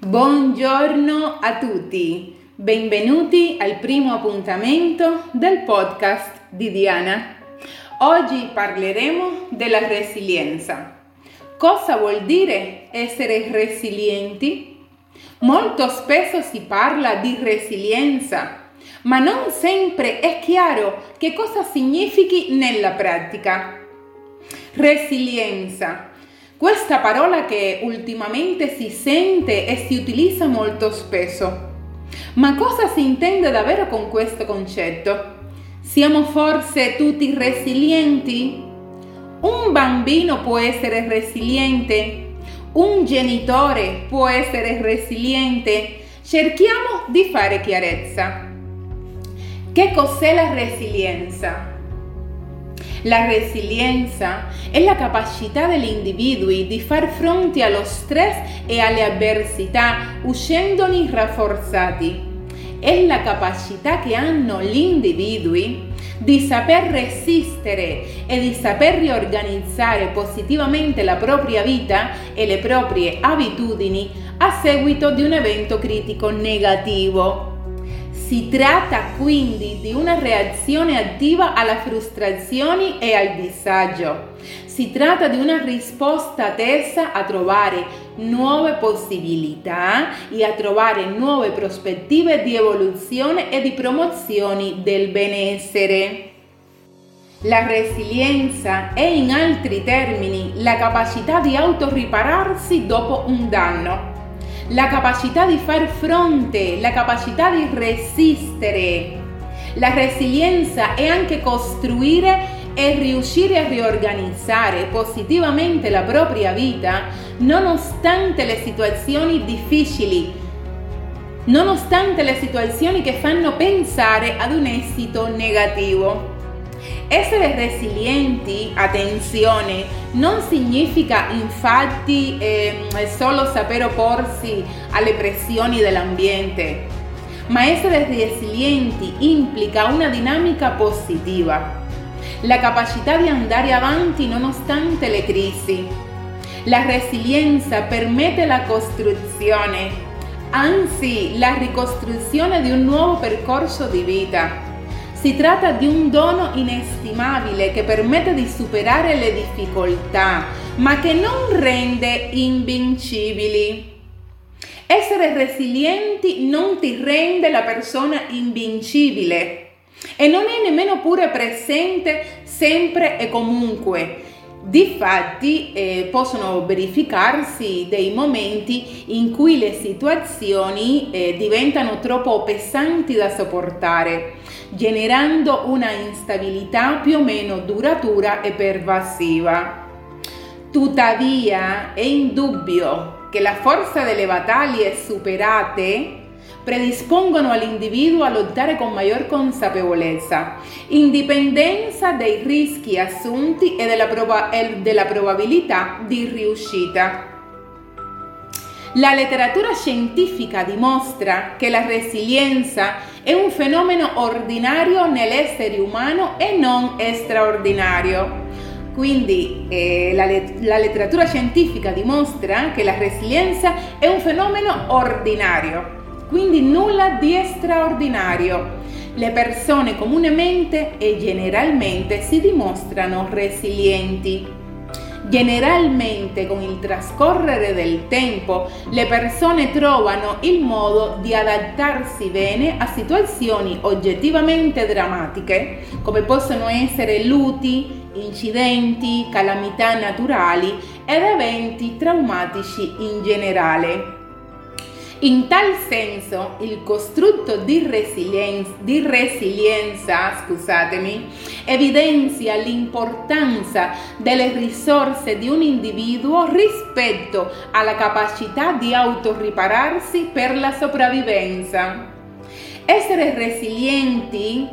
Buongiorno a tutti, benvenuti al primo appuntamento del podcast di Diana. Oggi parleremo della resilienza. Cosa vuol dire essere resilienti? Molto spesso si parla di resilienza, ma non sempre è chiaro che cosa significhi nella pratica. Resilienza questa parola che ultimamente si sente e si utilizza molto spesso. Ma cosa si intende davvero con questo concetto? Siamo forse tutti resilienti? Un bambino può essere resiliente? Un genitore può essere resiliente? Cerchiamo di fare chiarezza. Che cos'è la resilienza? La resilienza è la capacità degli individui di far fronte allo stress e alle avversità uscendone rafforzati. È la capacità che hanno gli individui di saper resistere e di saper riorganizzare positivamente la propria vita e le proprie abitudini a seguito di un evento critico negativo. Si tratta quindi di una reazione attiva alla frustrazione e al disagio. Si tratta di una risposta tesa a trovare nuove possibilità e a trovare nuove prospettive di evoluzione e di promozione del benessere. La resilienza è in altri termini la capacità di autoripararsi dopo un danno la capacità di far fronte, la capacità di resistere. La resilienza è anche costruire e riuscire a riorganizzare positivamente la propria vita nonostante le situazioni difficili, nonostante le situazioni che fanno pensare ad un esito negativo. Essere resilienti, attenzione, non significa infatti eh, solo saper opporsi alle pressioni dell'ambiente, ma essere resilienti implica una dinamica positiva, la capacità di andare avanti nonostante le crisi. La resilienza permette la costruzione, anzi la ricostruzione di un nuovo percorso di vita si tratta di un dono inestimabile che permette di superare le difficoltà, ma che non rende invincibili. Essere resilienti non ti rende la persona invincibile e non è nemmeno pure presente sempre e comunque. Difatti eh, possono verificarsi dei momenti in cui le situazioni eh, diventano troppo pesanti da sopportare generando una instabilità più o meno duratura e pervasiva. Tuttavia è indubbio che la forza delle battaglie superate predispongono all'individuo a lottare con maggior consapevolezza, indipendenza dei rischi assunti e della, proba- e della probabilità di riuscita. La letteratura scientifica dimostra che la resilienza è un fenomeno ordinario nell'essere umano e non straordinario. Quindi eh, la, la, letteratura scientifica dimostra che la resilienza è un fenomeno ordinario, quindi nulla di straordinario. Le persone comunemente e generalmente si dimostrano resilienti. Generalmente con il trascorrere del tempo le persone trovano il modo di adattarsi bene a situazioni oggettivamente drammatiche, come possono essere luti, incidenti, calamità naturali ed eventi traumatici in generale. In tal senso, il costrutto di resilienza, di resilienza scusatemi, evidenzia l'importanza delle risorse di un individuo rispetto alla capacità di autoripararsi per la sopravvivenza. Essere resilienti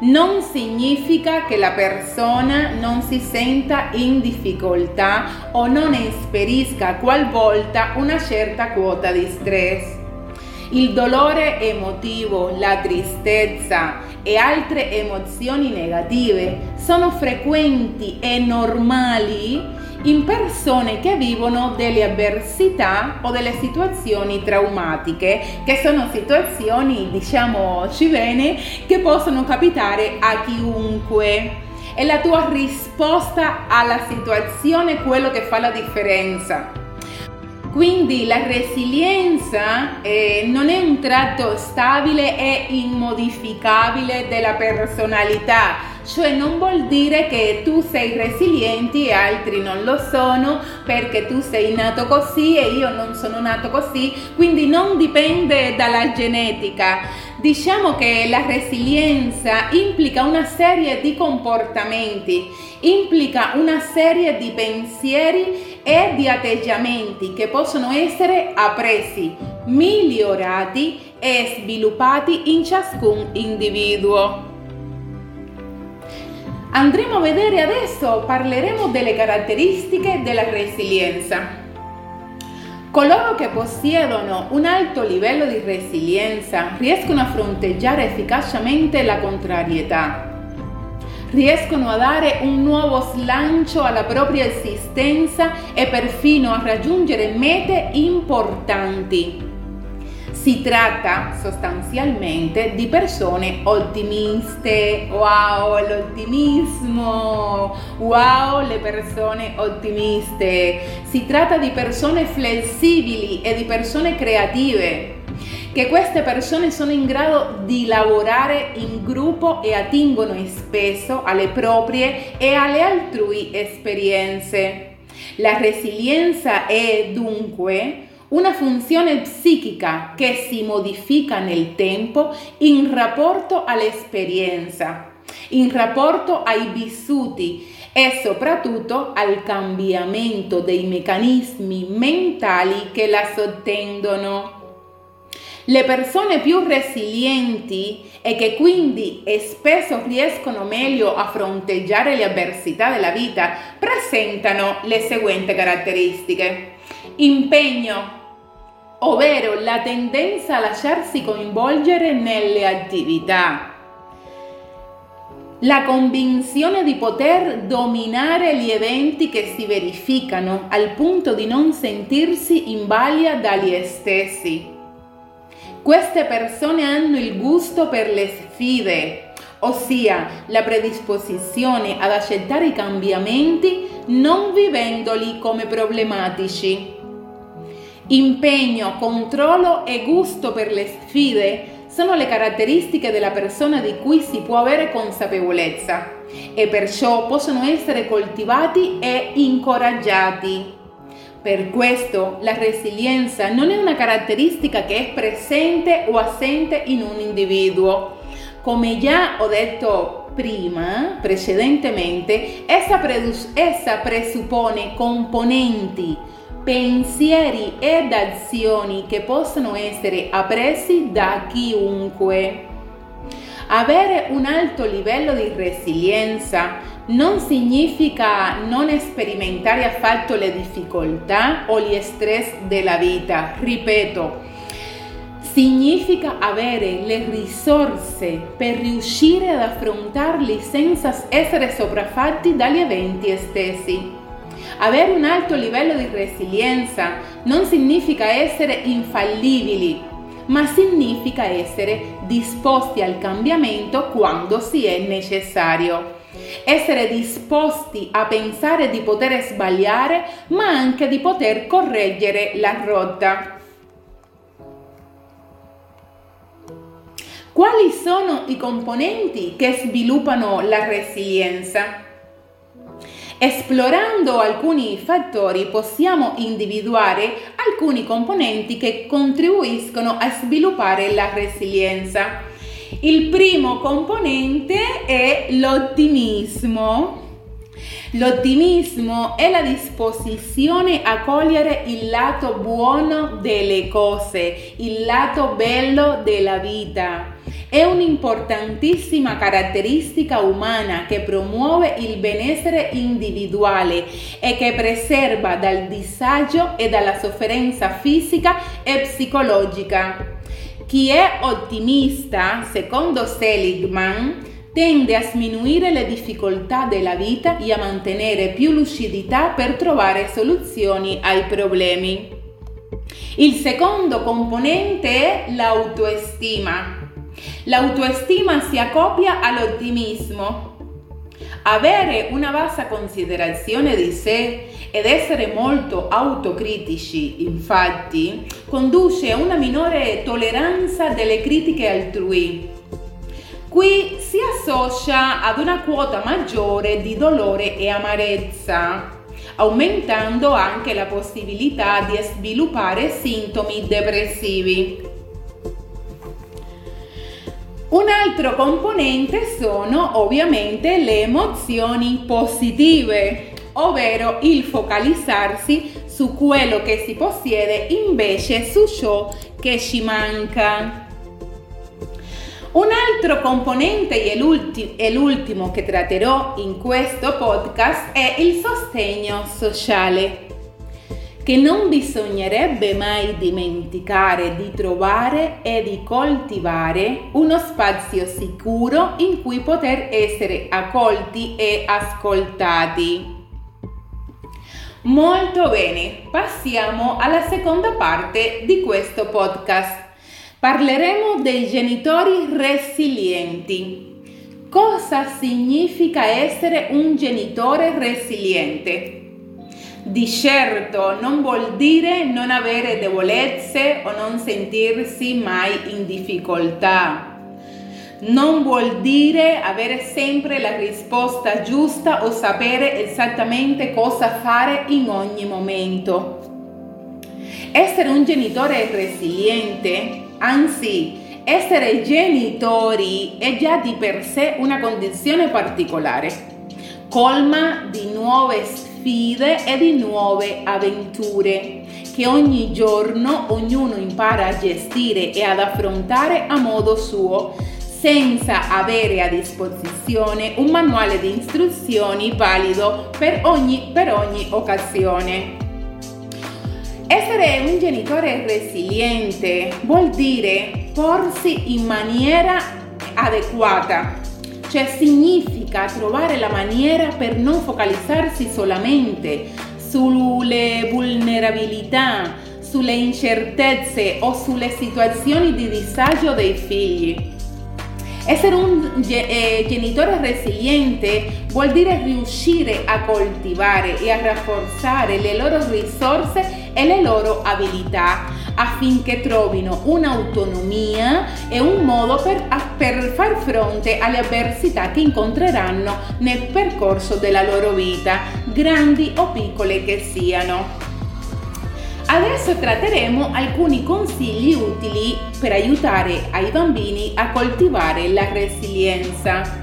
non significa che la persona non si senta in difficoltà o non esperisca qualvolta una certa quota di stress. Il dolore emotivo, la tristezza e altre emozioni negative sono frequenti e normali in persone che vivono delle avversità o delle situazioni traumatiche, che sono situazioni, diciamoci bene, che possono capitare a chiunque. È la tua risposta alla situazione quello che fa la differenza. Quindi la resilienza eh, non è un tratto stabile e immodificabile della personalità, cioè non vuol dire che tu sei resiliente e altri non lo sono perché tu sei nato così e io non sono nato così, quindi non dipende dalla genetica. Diciamo che la resilienza implica una serie di comportamenti, implica una serie di pensieri e di atteggiamenti che possono essere appresi, migliorati e sviluppati in ciascun individuo. Andremo a vedere adesso, parleremo delle caratteristiche della resilienza. Coloro che possiedono un alto livello di resilienza riescono a fronteggiare efficacemente la contrarietà, riescono a dare un nuovo slancio alla propria esistenza e perfino a raggiungere mete importanti. Si tratta sostanzialmente di persone ottimiste, wow l'ottimismo, wow le persone ottimiste. Si tratta di persone flessibili e di persone creative che queste persone sono in grado di lavorare in gruppo e attingono spesso alle proprie e alle altrui esperienze. La resilienza è dunque una funzione psichica che si modifica nel tempo in rapporto all'esperienza, in rapporto ai vissuti e soprattutto al cambiamento dei meccanismi mentali che la sottendono. Le persone più resilienti e che quindi spesso riescono meglio a fronteggiare le avversità della vita presentano le seguenti caratteristiche. Impegno, ovvero la tendenza a lasciarsi coinvolgere nelle attività. La convinzione di poter dominare gli eventi che si verificano al punto di non sentirsi in balia dagli stessi. Queste persone hanno il gusto per le sfide, ossia la predisposizione ad accettare i cambiamenti non vivendoli come problematici. Impegno, controllo e gusto per le sfide sono le caratteristiche della persona di cui si può avere consapevolezza e perciò possono essere coltivati e incoraggiati. Per questo la resilienza non è una caratteristica che è presente o assente in un individuo. Come già ho detto prima, precedentemente, essa, presuppone componenti pensieri ed azioni che possono essere appresi da chiunque. Avere un alto livello di resilienza non significa non sperimentare affatto le difficoltà o gli stress della vita, ripeto, significa avere le risorse per riuscire ad affrontarli senza essere sopraffatti dagli eventi stessi. Avere un alto livello di resilienza non significa essere infallibili, ma significa essere disposti al cambiamento quando si è necessario. Essere disposti a pensare di poter sbagliare, ma anche di poter correggere la rotta. Quali sono i componenti che sviluppano la resilienza? Esplorando alcuni fattori possiamo individuare alcuni componenti che contribuiscono a sviluppare la resilienza. Il primo componente è l'ottimismo. L'ottimismo è la disposizione a cogliere il lato buono delle cose, il lato bello della vita. È un'importantissima caratteristica umana che promuove il benessere individuale e che preserva dal disagio e dalla sofferenza fisica e psicologica. Chi è ottimista, secondo Seligman, tende a sminuire le difficoltà della vita e a mantenere più lucidità per trovare soluzioni ai problemi. Il secondo componente è l'autoestima. L'autoestima si accopia all'ottimismo. Avere una bassa considerazione di sé ed essere molto autocritici, infatti, conduce a una minore tolleranza delle critiche altrui. Qui si associa ad una quota maggiore di dolore e amarezza, aumentando anche la possibilità di sviluppare sintomi depressivi. Un altro componente sono ovviamente le emozioni positive, ovvero il focalizzarsi su quello che si possiede invece su ciò che ci manca. Un altro componente e, l'ultimo, e l'ultimo che tratterò in questo podcast è il sostegno sociale che non bisognerebbe mai dimenticare di trovare e di coltivare uno spazio sicuro in cui poter essere accolti e ascoltati. Molto bene, passiamo alla seconda parte di questo podcast. Parleremo dei genitori resilienti. Cosa significa essere un genitore resiliente? Di certo non vuol dire non avere debolezze o non sentirsi mai in difficoltà. Non vuol dire avere sempre la risposta giusta o sapere esattamente cosa fare in ogni momento. Essere un genitore resiliente, anzi essere genitori è già di per sé una condizione particolare, colma di nuove sfide sfide e di nuove avventure che ogni giorno ognuno impara a gestire e ad affrontare a modo suo senza avere a disposizione un manuale di istruzioni valido per ogni, per ogni occasione. Essere un genitore resiliente vuol dire porsi in maniera adeguata cioè significa trovare la maniera per non focalizzarsi solamente sulle vulnerabilità, sulle incertezze o sulle situazioni di disagio dei figli. Essere un eh, genitore resiliente vuol dire riuscire a coltivare e a rafforzare le loro risorse e le loro abilità affinché trovino un'autonomia e un modo per, per far fronte alle avversità che incontreranno nel percorso della loro vita, grandi o piccole che siano. Adesso tratteremo alcuni consigli utili per aiutare ai bambini a coltivare la resilienza.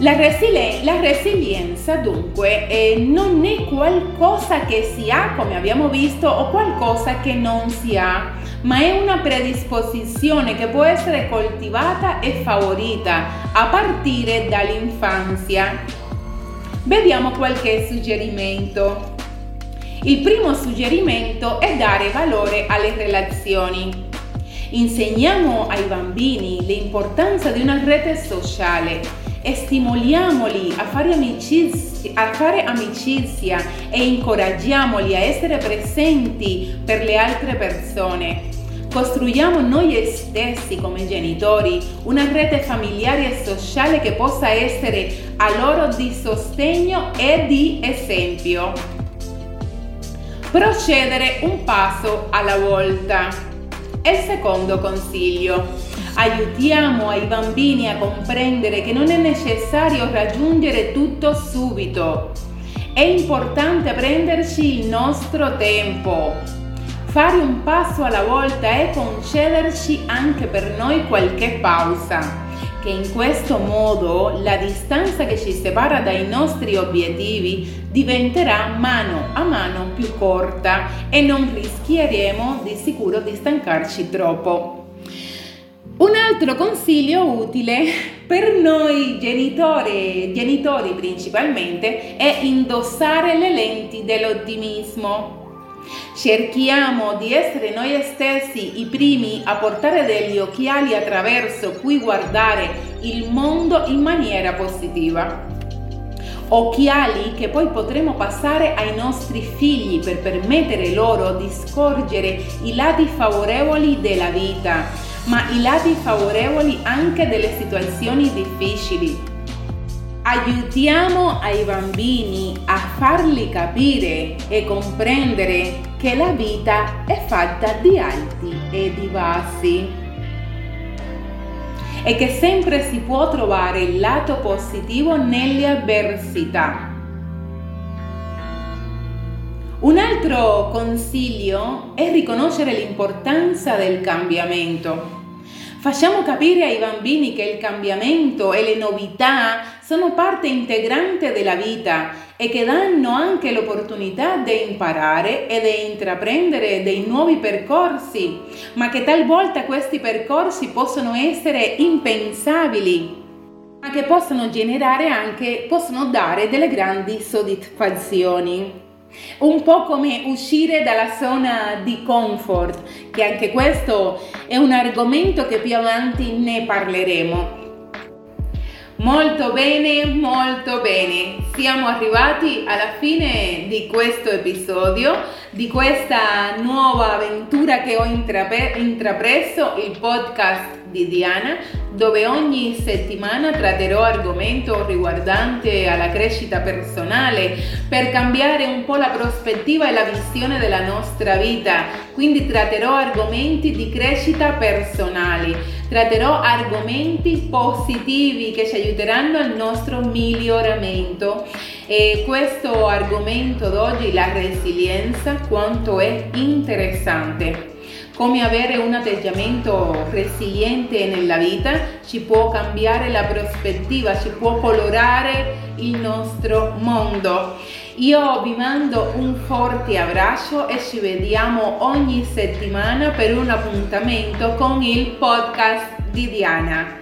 La, resili- la resilienza dunque eh, non è qualcosa che si ha, come abbiamo visto, o qualcosa che non si ha, ma è una predisposizione che può essere coltivata e favorita a partire dall'infanzia. Vediamo qualche suggerimento. Il primo suggerimento è dare valore alle relazioni. Insegniamo ai bambini l'importanza di una rete sociale e stimoliamoli a fare, amicizia, a fare amicizia e incoraggiamoli a essere presenti per le altre persone. Costruiamo noi stessi come genitori una rete familiare e sociale che possa essere a loro di sostegno e di esempio. Procedere un passo alla volta. Il secondo consiglio Aiutiamo ai bambini a comprendere che non è necessario raggiungere tutto subito. È importante prenderci il nostro tempo. Fare un passo alla volta e concederci anche per noi qualche pausa che in questo modo la distanza che ci separa dai nostri obiettivi diventerà mano a mano più corta e non rischieremo di sicuro di stancarci troppo. Un altro consiglio utile per noi genitori, genitori principalmente, è indossare le lenti dell'ottimismo. Cerchiamo di essere noi stessi i primi a portare degli occhiali attraverso cui guardare il mondo in maniera positiva. Occhiali che poi potremo passare ai nostri figli per permettere loro di scorgere i lati favorevoli della vita, ma i lati favorevoli anche delle situazioni difficili. Aiutiamo ai bambini a farli capire e comprendere che la vita è fatta di alti e di bassi e che sempre si può trovare il lato positivo nelle avversità. Un altro consiglio è riconoscere l'importanza del cambiamento. Facciamo capire ai bambini che il cambiamento e le novità sono parte integrante della vita e che danno anche l'opportunità di imparare e di intraprendere dei nuovi percorsi, ma che talvolta questi percorsi possono essere impensabili ma che possono generare anche, possono dare delle grandi soddisfazioni. Un po' come uscire dalla zona di comfort, che anche questo è un argomento che più avanti ne parleremo. Molto bene, molto bene. Siamo arrivati alla fine di questo episodio, di questa nuova avventura che ho intrape- intrapreso, il podcast di Diana, dove ogni settimana tratterò argomento riguardante alla crescita personale per cambiare un po' la prospettiva e la visione della nostra vita. Quindi tratterò argomenti di crescita personale, tratterò argomenti positivi che ci aiuteranno al nostro miglioramento. E questo argomento d'oggi, la resilienza, quanto è interessante come avere un atteggiamento resiliente nella vita ci può cambiare la prospettiva, ci può colorare il nostro mondo. Io vi mando un forte abbraccio e ci vediamo ogni settimana per un appuntamento con il podcast di Diana.